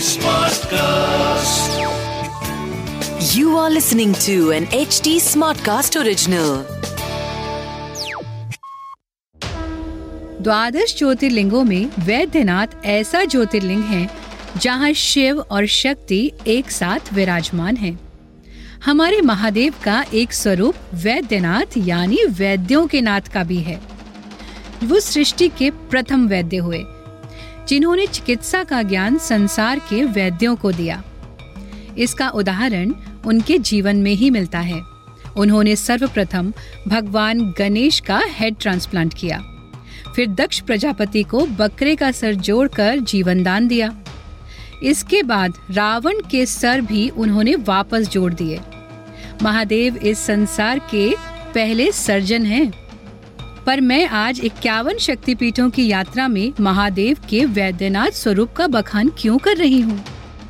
Smartcast. You are listening to an HD Smartcast original. द्वादश ज्योतिर्लिंगों में वैद्यनाथ ऐसा ज्योतिर्लिंग है, जहाँ शिव और शक्ति एक साथ विराजमान हैं। हमारे महादेव का एक स्वरूप वैद्यनाथ यानी वैद्यों के नाथ का भी है वो सृष्टि के प्रथम वैद्य हुए, जिन्होंने चिकित्सा का ज्ञान संसार के वैद्यों को दिया। इसका उदाहरण उनके जीवन में ही मिलता है। उन्होंने सर्वप्रथम भगवान गणेश का हेड ट्रांसप्लांट किया। फिर दक्ष प्रजापति को बकरे का सर जोड़कर जीवन दान दिया। इसके बाद रावण के सर भी उन्होंने वापस जोड़ दिए। महादेव इस संसार के पहले सर्जन हैं। पर मैं आज इक्यावन शक्तिपीठों की यात्रा में महादेव के वैद्यनाथ स्वरूप का बखान क्यों कर रही हूँ?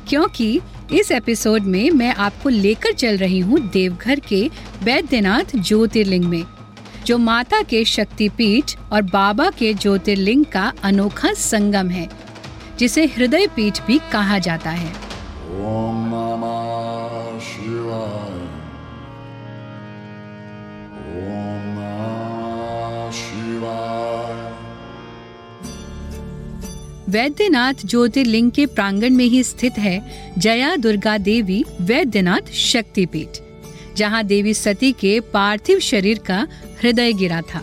क्योंकि इस एपिसोड में मैं आपको लेकर चल रही हूँ देवघर के वैद्यनाथ ज्योतिर्लिंग में, जो माता के शक्तिपीठ और बाबा के ज्योतिर्लिंग का अनोखा संगम है, जिसे हृदय पीठ भी कहा जाता है। Om वैद्यनाथ ज्योतिर्लिंग के प्रांगण में ही स्थित है जया दुर्गा देवी वैद्यनाथ शक्तिपीठ, जहाँ देवी सती के पार्थिव शरीर का हृदय गिरा था।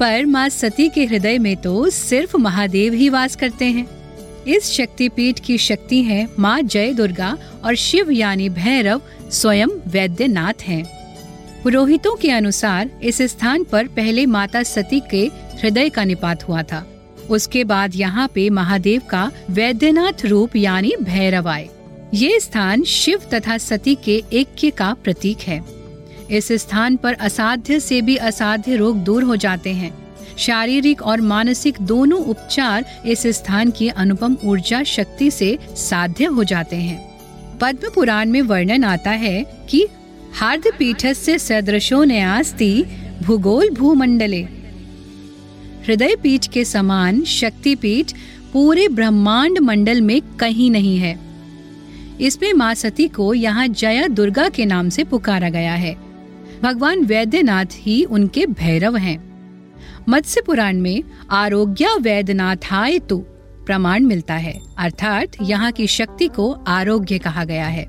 पर माँ सती के हृदय में तो सिर्फ़ महादेव ही वास करते हैं। इस शक्तिपीठ की शक्ति है माँ जय दुर्गा और शिव यानी भैरव स्वयं वैद्यनाथ हैं। पुरोहितों के अनुसार इस स्थान पर पहले माता सती के हृदय का निपात हुआ था। उसके बाद यहाँ पे महादेव का वैद्यनाथ रूप यानी भैरव आए। ये स्थान शिव तथा सती के ऐक्य का प्रतीक है। इस स्थान पर असाध्य से भी असाध्य रोग दूर हो जाते हैं। शारीरिक और मानसिक दोनों उपचार इस स्थान की अनुपम ऊर्जा शक्ति से साध्य हो जाते हैं। पद्म पुराण में वर्णन आता है कि हार्द पीठस्य सदृशो न्यास्ति भूगोल भूमंडले। हृदय पीठ के समान शक्ति पीठ पूरे ब्रह्मांड मंडल में कहीं नहीं है। इसमें माँ सती को यहाँ जया दुर्गा के नाम से पुकारा गया है। भगवान वैद्यनाथ ही उनके भैरव हैं। मत्स्य पुराण में आरोग्य वैद्यनाथाय तु प्रमाण मिलता है, अर्थात यहाँ की शक्ति को आरोग्य कहा गया है।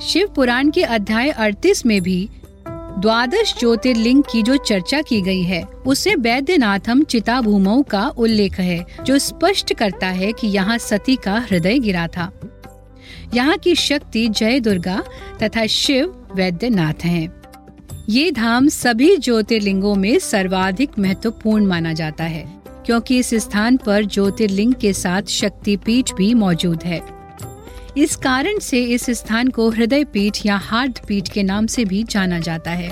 शिव पुराण के अध्याय 38 में भी द्वादश ज्योतिर्लिंग की जो चर्चा की गई है उससे वैद्यनाथम चिता भूमौ का उल्लेख है, जो स्पष्ट करता है कि यहाँ सती का हृदय गिरा था यहाँ की शक्ति जय दुर्गा तथा शिव वैद्यनाथ हैं। ये धाम सभी ज्योतिर्लिंगों में सर्वाधिक महत्वपूर्ण माना जाता है, क्योंकि इस स्थान पर ज्योतिर्लिंग के साथ शक्तिपीठ भी मौजूद है इस कारण से इस स्थान को हृदय पीठ या हार्द पीठ के नाम से भी जाना जाता है।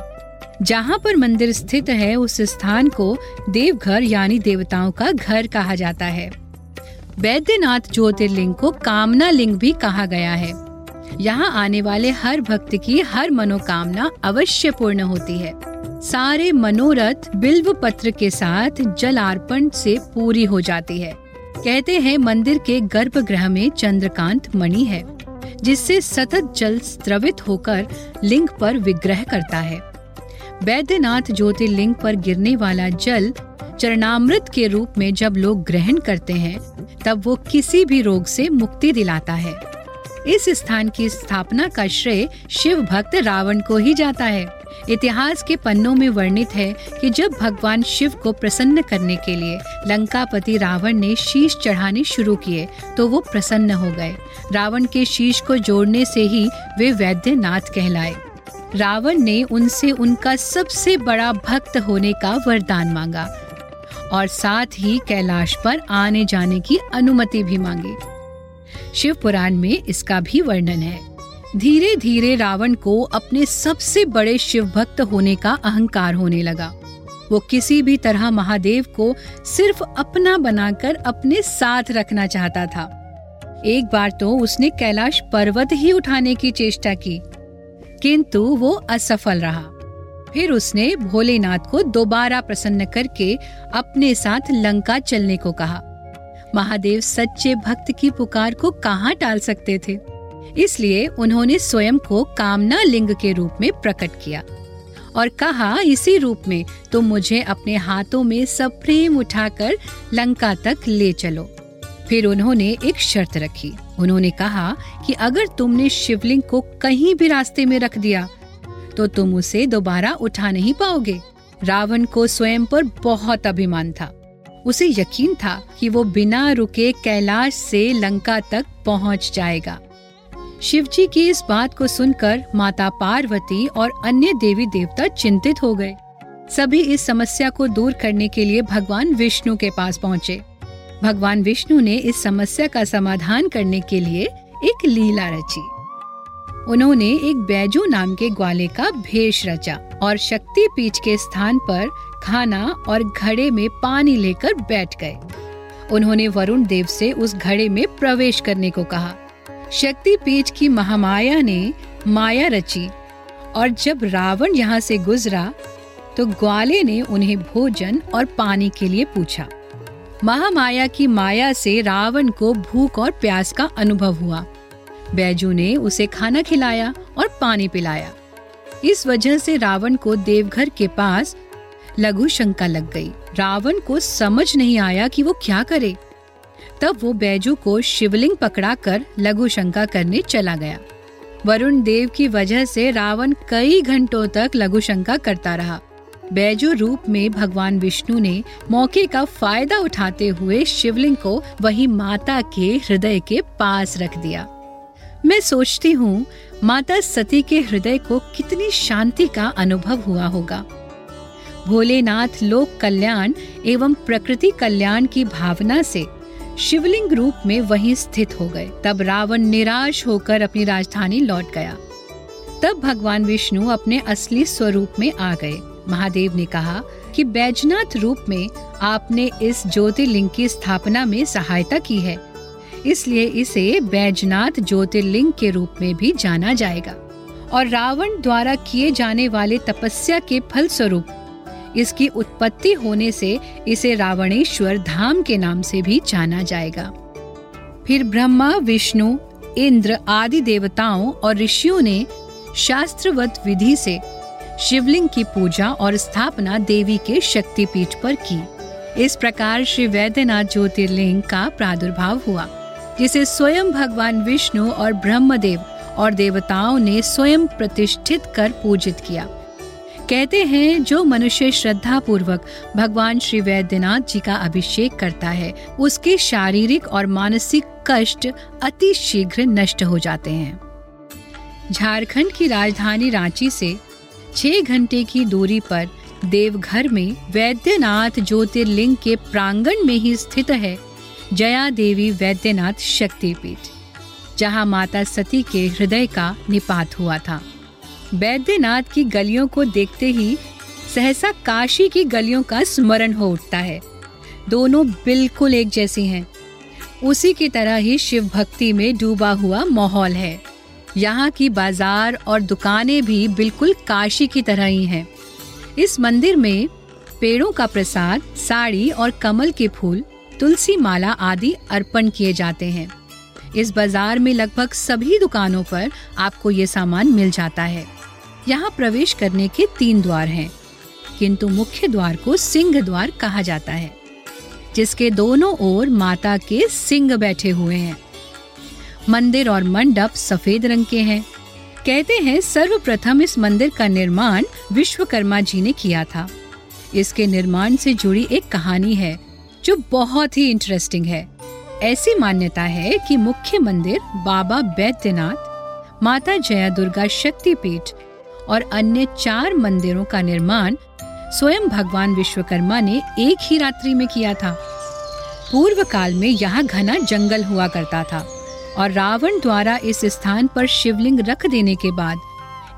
जहाँ पर मंदिर स्थित है, उस स्थान को देवघर यानी देवताओं का घर कहा जाता है। वैद्यनाथ ज्योतिर्लिंग को कामना लिंग भी कहा गया है। यहाँ आने वाले हर भक्त की हर मनोकामना अवश्य पूर्ण होती है। सारे मनोरथ बिल्व पत्र के साथ जल अर्पण से पूरी हो जाती है। कहते हैं, मंदिर के गर्भगृह में चंद्रकांत मणि है, जिससे सतत जल स्त्रवित होकर लिंग पर विग्रह करता है। वैद्यनाथ ज्योतिर्लिंग पर गिरने वाला जल चरणामृत के रूप में जब लोग ग्रहण करते हैं, तब वो किसी भी रोग से मुक्ति दिलाता है। इस स्थान की स्थापना का श्रेय शिव भक्त रावण को ही जाता है। इतिहास के पन्नों में वर्णित है कि जब भगवान शिव को प्रसन्न करने के लिए लंकापति रावण ने शीश चढ़ाने शुरू किए तो वो प्रसन्न हो गए। रावण के शीश को जोड़ने से ही वे वैद्यनाथ कहलाए। रावण ने उनसे उनका सबसे बड़ा भक्त होने का वरदान मांगा और साथ ही कैलाश पर आने जाने की अनुमति भी मांगी। शिव पुराण में इसका भी वर्णन है। धीरे धीरे रावण को अपने सबसे बड़े शिव भक्त होने का अहंकार होने लगा। वो किसी भी तरह महादेव को सिर्फ़ अपना बनाकर अपने साथ रखना चाहता था। एक बार तो उसने कैलाश पर्वत ही उठाने की चेष्टा की, किंतु वो असफल रहा। फिर उसने भोलेनाथ को दोबारा प्रसन्न करके अपने साथ लंका चलने को कहा। महादेव सच्चे भक्त की पुकार को कहाँ टाल सकते थे? इसलिए उन्होंने स्वयं को कामना लिंग के रूप में प्रकट किया और कहा, इसी रूप में तुम मुझे अपने हाथों में सप्रेम उठाकर लंका तक ले चलो। फिर उन्होंने एक शर्त रखी। उन्होंने कहा कि अगर तुमने शिवलिंग को कहीं भी रास्ते में रख दिया तो तुम उसे दोबारा उठा नहीं पाओगे। रावण को स्वयं पर बहुत अभिमान था। उसे यकीन था कि वो बिना रुके कैलाश से लंका तक पहुँच जाएगा। शिवजी की इस बात को सुनकर माता पार्वती और अन्य देवी देवता चिंतित हो गए। सभी इस समस्या को दूर करने के लिए भगवान विष्णु के पास पहुँचे। भगवान विष्णु ने इस समस्या का समाधान करने के लिए एक लीला रची। उन्होंने एक बैजू नाम के ग्वाले का भेष रचा और शक्ति पीठ के स्थान पर खाना और घड़े में पानी लेकर बैठ गए। उन्होंने वरुण देव से उस घड़े में प्रवेश करने को कहा। शक्ति पीठ की महामाया ने माया रची। और जब रावण यहाँ से गुजरा तो ग्वाले ने उन्हें भोजन और पानी के लिए पूछा। महामाया की माया से रावण को भूख और प्यास का अनुभव हुआ। बैजू ने उसे खाना खिलाया और पानी पिलाया। इस वजह से रावण को देवघर के पास लघु शंका लग गई। रावण को समझ नहीं आया कि वो क्या करे। तब वो बैजू को शिवलिंग पकड़ाकर लघु शंका करने चला गया। वरुण देव की वजह से रावण कई घंटों तक लघु शंका करता रहा। बैजू रूप में भगवान विष्णु ने मौके का फ़ायदा उठाते हुए शिवलिंग को वही माता के हृदय के पास रख दिया। मैं सोचती हूँ, माता सती के हृदय को कितनी शांति का अनुभव हुआ होगा। भोलेनाथ लोक कल्याण एवं प्रकृति कल्याण की भावना से शिवलिंग रूप में वहीं स्थित हो गए। तब रावण निराश होकर अपनी राजधानी लौट गया। तब भगवान विष्णु अपने असली स्वरूप में आ गए। महादेव ने कहा कि बैजनाथ रूप में आपने इस ज्योतिर्लिंग की स्थापना में सहायता की है। इसलिए इसे बैजनाथ ज्योतिर्लिंग के रूप में भी जाना जाएगा। और रावण द्वारा किए जाने वाले तपस्या के फल स्वरूप इसकी उत्पत्ति होने से इसे रावणेश्वर धाम के नाम से भी जाना जाएगा। फिर ब्रह्मा, विष्णु, इंद्र आदि देवताओं और ऋषियों ने शास्त्रवत विधि से शिवलिंग की पूजा और स्थापना देवी के शक्तिपीठ पर की। इस प्रकार श्री वैद्यनाथ ज्योतिर्लिंग का प्रादुर्भाव हुआ, जिसे स्वयं भगवान विष्णु और ब्रह्मदेव और देवताओं ने स्वयं प्रतिष्ठित कर पूजित किया। कहते हैं, जो मनुष्य श्रद्धा पूर्वक भगवान श्री वैद्यनाथ जी का अभिषेक करता है, उसके शारीरिक और मानसिक कष्ट अति शीघ्र नष्ट हो जाते हैं। झारखंड की राजधानी रांची से छह घंटे की दूरी पर देवघर में वैद्यनाथ ज्योतिर्लिंग के प्रांगण में ही स्थित है जया देवी वैद्यनाथ शक्तिपीठ, जहाँ माता सती के हृदय का निपात हुआ था। वैद्यनाथ की गलियों को देखते ही सहसा काशी की गलियों का स्मरण हो उठता है। दोनों बिल्कुल एक जैसी हैं। उसी की तरह ही शिव भक्ति में डूबा हुआ माहौल है। यहाँ की बाज़ार और दुकानें भी बिल्कुल काशी की तरह ही हैं। इस मंदिर में पेड़ों का प्रसाद, साड़ी और कमल के फूल, तुलसी माला आदि अर्पण किए जाते हैं। इस बाज़ार में लगभग सभी दुकानों पर आपको ये सामान मिल जाता है। यहाँ प्रवेश करने के तीन द्वार हैं, किंतु मुख्य द्वार को सिंह द्वार कहा जाता है जिसके दोनों ओर माता के सिंह बैठे हुए हैं। मंदिर और मंडप सफ़ेद रंग के हैं। कहते हैं सर्वप्रथम इस मंदिर का निर्माण विश्वकर्मा जी ने किया था। इसके निर्माण से जुड़ी एक कहानी है जो बहुत ही इंटरेस्टिंग है। ऐसी मान्यता है कि मुख्य मंदिर बाबा बैद्यनाथ माता जया दुर्गा शक्तिपीठ और अन्य चार मंदिरों का निर्माण स्वयं भगवान विश्वकर्मा ने एक ही रात्रि में किया था। पूर्व काल में यहाँ घना जंगल हुआ करता था और रावण द्वारा इस स्थान पर शिवलिंग रख देने के बाद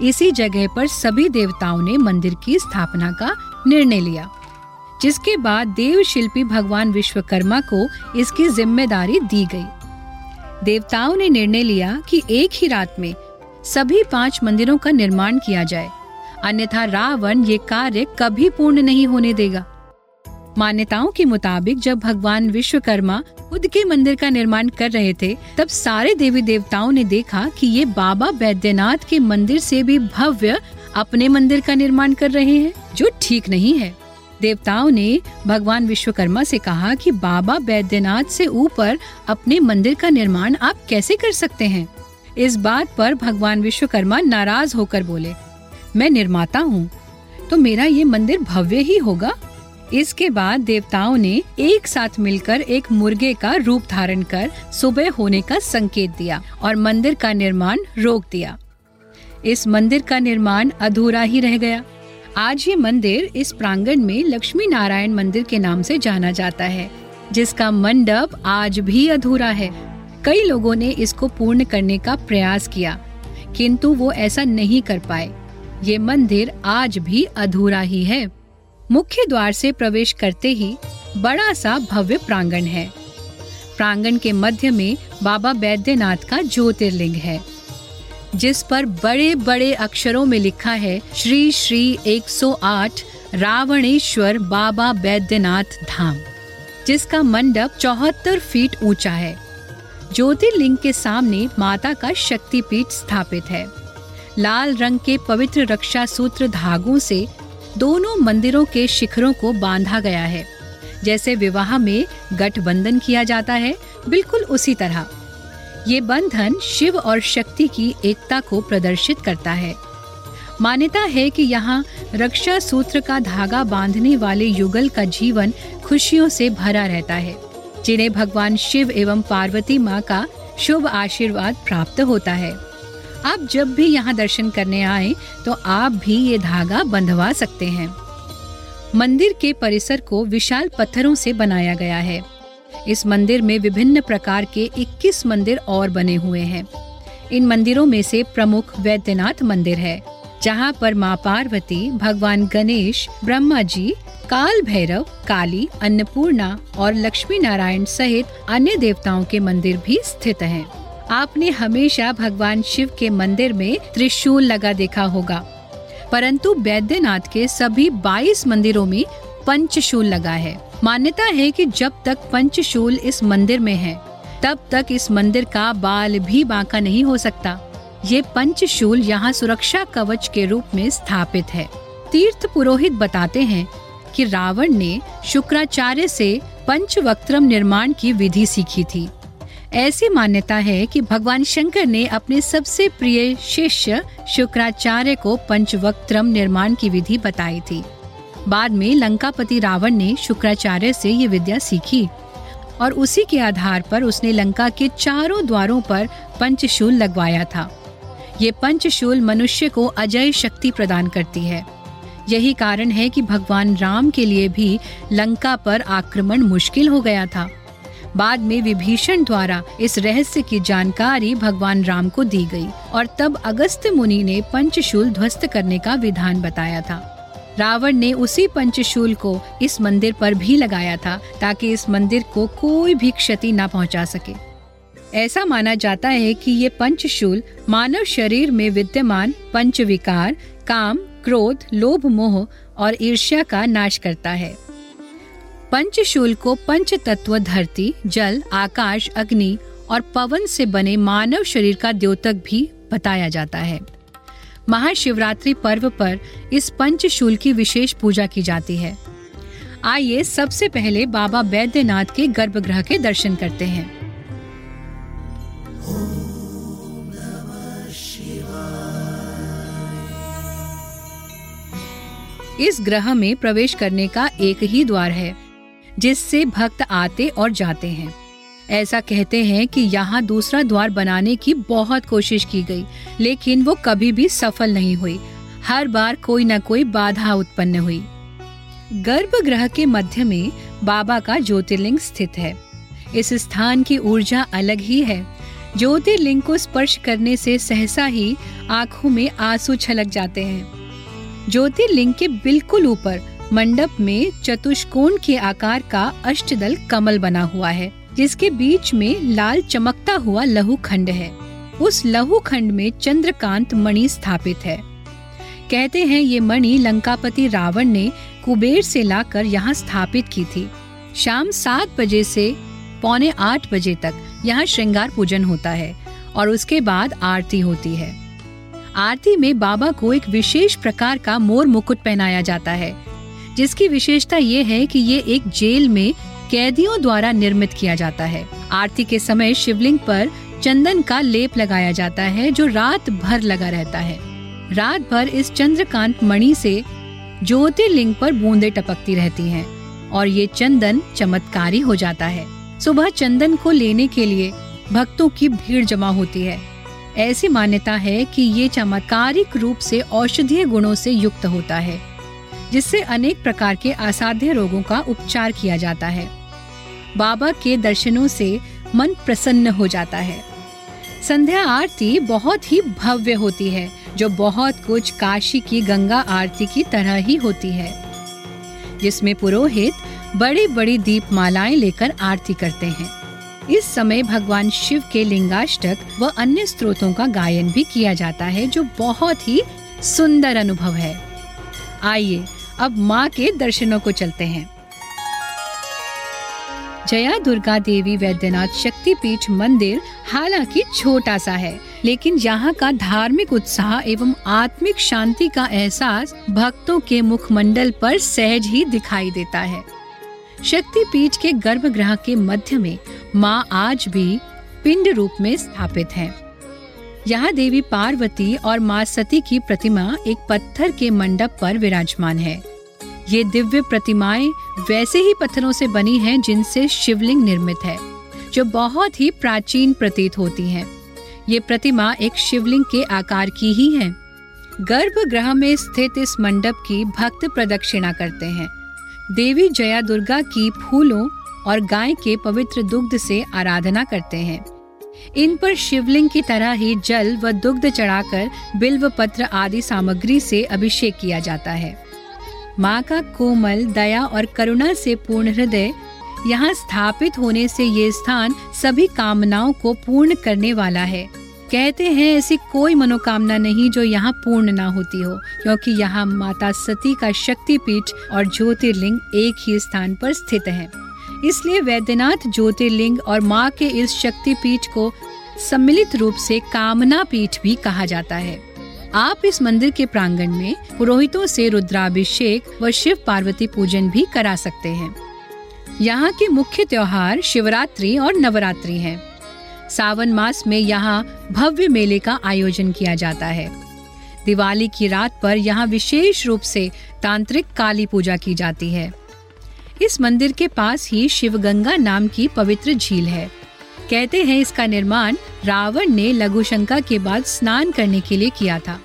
इसी जगह पर सभी देवताओं ने मंदिर की स्थापना का निर्णय लिया, जिसके बाद देव शिल्पी भगवान विश्वकर्मा को इसकी ज़िम्मेदारी दी गई। देवताओं ने निर्णय लिया कि एक ही रात में सभी पाँच मंदिरों का निर्माण किया जाए। अन्यथा रावण ये कार्य कभी पूर्ण नहीं होने देगा। मान्यताओं के मुताबिक जब भगवान विश्वकर्मा खुद के मंदिर का निर्माण कर रहे थे, तब सारे देवी देवताओं ने देखा कि ये बाबा बैद्यनाथ के मंदिर से भी भव्य अपने मंदिर का निर्माण कर रहे हैं, जो ठीक नहीं है। देवताओं ने भगवान विश्वकर्मा से कहा कि बाबा बैद्यनाथ से ऊपर अपने मंदिर का निर्माण आप कैसे कर सकते हैं? इस बात पर भगवान विश्वकर्मा नाराज़ होकर बोले, मैं निर्माता हूँ तो मेरा ये मंदिर भव्य ही होगा। इसके बाद देवताओं ने एक साथ मिलकर एक मुर्गे का रूप धारण कर सुबह होने का संकेत दिया और मंदिर का निर्माण रोक दिया। इस मंदिर का निर्माण अधूरा ही रह गया। आज ये मंदिर इस प्रांगण में लक्ष्मी नारायण मंदिर के नाम से जाना जाता है, जिसका मंडप आज भी अधूरा है। कई लोगों ने इसको पूर्ण करने का प्रयास किया, किंतु वो ऐसा नहीं कर पाए। ये मंदिर आज भी अधूरा ही है। मुख्य द्वार से प्रवेश करते ही बड़ा सा भव्य प्रांगण है। प्रांगण के मध्य में बाबा बैद्यनाथ का ज्योतिर्लिंग है, जिस पर बड़े बड़े अक्षरों में लिखा है, श्री श्री 108 रावणेश्वर बाबा बैद्यनाथ धाम, जिसका मंडप चौहत्तर फीट ऊँचा है। ज्योतिर्लिंग के सामने माता का शक्तिपीठ स्थापित है। लाल रंग के पवित्र रक्षा सूत्र धागों से दोनों मंदिरों के शिखरों को बांधा गया है। जैसे विवाह में गठबंधन किया जाता है, बिल्कुल उसी तरह। ये बंधन शिव और शक्ति की एकता को प्रदर्शित करता है। मान्यता है कि यहाँ रक्षा सूत्र का धागा बांधने वाले युगल का जीवन खुशियों से भरा रहता है। जिन्हें भगवान शिव एवं पार्वती माँ का शुभ आशीर्वाद प्राप्त होता है। आप जब भी यहाँ दर्शन करने आए तो आप भी ये धागा बंधवा सकते हैं। मंदिर के परिसर को विशाल पत्थरों से बनाया गया है। इस मंदिर में विभिन्न प्रकार के 21 मंदिर और बने हुए हैं। इन मंदिरों में से प्रमुख वैद्यनाथ मंदिर है, जहाँ पर माँ पार्वती, भगवान गणेश, ब्रह्मा जी काल भैरव, काली, अन्नपूर्णा और लक्ष्मी नारायण सहित अन्य देवताओं के मंदिर भी स्थित हैं। आपने हमेशा भगवान शिव के मंदिर में त्रिशूल लगा देखा होगा। परंतु बैद्यनाथ के सभी 22 मंदिरों में पंचशूल लगा है। मान्यता है कि जब तक पंचशूल इस मंदिर में है, तब तक इस मंदिर का बाल भी बांका नहीं हो सकता। ये पंचशूल यहाँ सुरक्षा कवच के रूप में स्थापित है। तीर्थ पुरोहित बताते हैं कि रावण ने शुक्राचार्य से पंचवक्त्रम निर्माण की विधि सीखी थी। ऐसी मान्यता है कि भगवान शंकर ने अपने सबसे प्रिय शिष्य शुक्राचार्य को पंचवक्त्रम निर्माण की विधि बताई थी। बाद में लंकापति रावण ने शुक्राचार्य से ये विद्या सीखी और उसी के आधार पर उसने लंका के चारों द्वारों पर पंचशूल लगवाया था। ये पंचशूल मनुष्य को अजय शक्ति प्रदान करती है। यही कारण है कि भगवान राम के लिए भी लंका पर आक्रमण मुश्किल हो गया था। बाद में विभीषण द्वारा इस रहस्य की जानकारी भगवान राम को दी गई और तब अगस्त मुनि ने पंचशूल ध्वस्त करने का विधान बताया था। रावण ने उसी पंचशूल को इस मंदिर पर भी लगाया था ताकि इस मंदिर को कोई भी क्षति न पहुँचा सके। ऐसा माना जाता है कि ये पंचशूल मानव शरीर में विद्यमान पंच विकार काम, क्रोध, लोभ, मोह और ईर्ष्या का नाश करता है। पंचशूल को पंच तत्व धरती, जल, आकाश, अग्नि और पवन से बने मानव शरीर का द्योतक भी बताया जाता है। महाशिवरात्रि पर्व पर इस पंचशूल की विशेष पूजा की जाती है। आइए सबसे पहले बाबा बैद्यनाथ के गर्भगृह के दर्शन करते हैं। इस ग्रह में प्रवेश करने का एक ही द्वार है, जिससे भक्त आते और जाते हैं। ऐसा कहते हैं कि यहाँ दूसरा द्वार बनाने की बहुत कोशिश की गई, लेकिन वो कभी भी सफल नहीं हुई। हर बार कोई न कोई बाधा उत्पन्न हुई। गर्भगृह के मध्य में बाबा का ज्योतिर्लिंग स्थित है। इस स्थान की ऊर्जा अलग ही है। ज्योतिर्लिंग को स्पर्श करने से सहसा ही आँखों में आँसू छलक जाते हैं। ज्योतिर्लिंग के बिल्कुल ऊपर, मंडप में चतुष्कोण के आकार का अष्टदल कमल बना हुआ है, जिसके बीच में लाल चमकता हुआ लहु खंड है। उस लहु खंड में चंद्रकांत मणि स्थापित है। कहते हैं ये मणि लंकापति रावण ने कुबेर से लाकर यहाँ स्थापित की थी। शाम सात बजे से पौने आठ बजे तक यहाँ श्रृंगार पूजन होता है और उसके बाद आरती होती है। आरती में बाबा को एक विशेष प्रकार का मोर मुकुट पहनाया जाता है, जिसकी विशेषता ये है कि ये एक जेल में कैदियों द्वारा निर्मित किया जाता है। आरती के समय शिवलिंग पर चंदन का लेप लगाया जाता है, जो रात भर लगा रहता है। रात भर इस चंद्रकांत मणि से ज्योतिर्लिंग पर बूंदे टपकती रहती हैं और ये चंदन चमत्कारी हो जाता है। सुबह चंदन को लेने के लिए भक्तों की भीड़ जमा होती है। ऐसी मान्यता है कि ये चमत्कारिक रूप से औषधीय गुणों से युक्त होता है, जिससे अनेक प्रकार के असाध्य रोगों का उपचार किया जाता है। बाबा के दर्शनों से मन प्रसन्न हो जाता है। संध्या आरती बहुत ही भव्य होती है, जो बहुत कुछ काशी की गंगा आरती की तरह ही होती है। जिसमें पुरोहित बड़ी बड़ी दीप मालाएँ लेकर आरती करते हैं। इस समय भगवान शिव के लिंगाष्टक व अन्य स्त्रोतों का गायन भी किया जाता है, जो बहुत ही सुंदर अनुभव है। आइए, अब माँ के दर्शनों को चलते हैं। जया दुर्गा देवी वैद्यनाथ शक्तिपीठ मंदिर हालाँकि छोटा सा है, लेकिन यहाँ का धार्मिक उत्साह एवं आत्मिक शांति का एहसास भक्तों के मुखमंडल पर सहज ही दिखाई देता है। शक्तिपीठ के गर्भगृह के मध्य में माँ आज भी पिंड रूप में स्थापित है। यहाँ देवी पार्वती और माँ सती की प्रतिमा एक पत्थर के मंडप पर विराजमान है। ये दिव्य प्रतिमाएँ वैसे ही पत्थरों से बनी हैं जिनसे शिवलिंग निर्मित है, जो बहुत ही प्राचीन प्रतीत होती हैं। ये प्रतिमा एक शिवलिंग के आकार की ही है। गर्भगृह में स्थित इस मंडप की भक्त प्रदक्षिणा करते हैं। देवी जया दुर्गा की फूलों और गाय के पवित्र दुग्ध से आराधना करते हैं। इन पर शिवलिंग की तरह ही जल व दुग्ध चढ़ाकर बिल्व पत्र आदि सामग्री से अभिषेक किया जाता है। माँ का कोमल, दया और करुणा से पूर्ण हृदय यहाँ स्थापित होने से ये स्थान सभी कामनाओं को पूर्ण करने वाला है। कहते हैं ऐसी कोई मनोकामना नहीं जो यहाँ पूर्ण ना होती हो, क्योंकि यहाँ माता सती का शक्तिपीठ और ज्योतिर्लिंग एक ही स्थान पर स्थित है। इसलिए वैद्यनाथ ज्योतिर्लिंग और माँ के इस शक्तिपीठ को सम्मिलित रूप से कामना पीठ भी कहा जाता है। आप इस मंदिर के प्रांगण में पुरोहितों से रुद्राभिषेक व शिव पार्वती पूजन भी करा सकते हैं। यहाँ के मुख्य त्योहार शिवरात्रि और नवरात्रि हैं। सावन मास में यहाँ भव्य मेले का आयोजन किया जाता है। दिवाली की रात पर यहाँ विशेष रूप से तांत्रिक काली पूजा की जाती है। इस मंदिर के पास ही शिवगंगा नाम की पवित्र झील है। कहते हैं इसका निर्माण रावण ने लघुशंका के बाद स्नान करने के लिए किया था।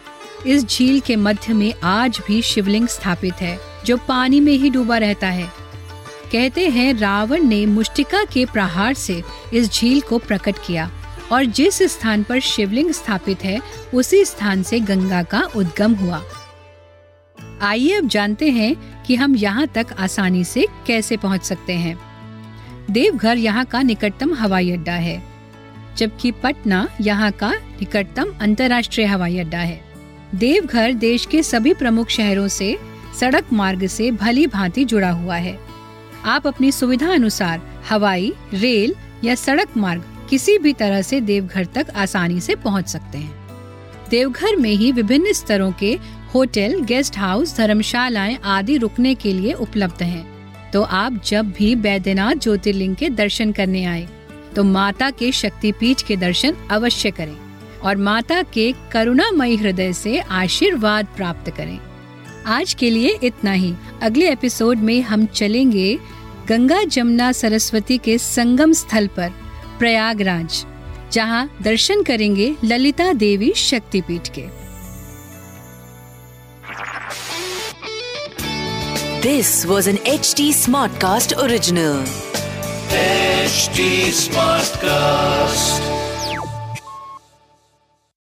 इस झील के मध्य में आज भी शिवलिंग स्थापित है, जो पानी में ही डूबा रहता है। कहते हैं, रावण ने मुष्टिका के प्रहार से इस झील को प्रकट किया और जिस स्थान पर शिवलिंग स्थापित है, उसी स्थान से गंगा का उद्गम हुआ। आइए अब जानते हैं कि हम यहाँ तक आसानी से कैसे पहुँच सकते हैं। देवघर यहाँ का निकटतम हवाई अड्डा है, जबकि पटना यहाँ का निकटतम अंतर्राष्ट्रीय हवाई अड्डा है। देवघर देश के सभी प्रमुख शहरों से सड़क मार्ग से भली भांति जुड़ा हुआ है। आप अपनी सुविधा अनुसार हवाई, रेल या सड़क मार्ग किसी भी तरह से देवघर तक आसानी से पहुँच सकते हैं। देवघर में ही विभिन्न स्तरों के होटल, गेस्ट हाउस, धर्मशालाएँ आदि रुकने के लिए उपलब्ध हैं। तो आप जब भी बैद्यनाथ ज्योतिर्लिंग के दर्शन करने आए तो माता के शक्तिपीठ के दर्शन अवश्य करें और माता के करुणामयी हृदय से आशीर्वाद प्राप्त करें। आज के लिए इतना ही। अगले एपिसोड में हम चलेंगे गंगा जमुना सरस्वती के संगम स्थल पर प्रयागराज जहाँ दर्शन करेंगे ललिता देवी शक्तिपीठ के this was an H T Smartcast original smart Smartcast.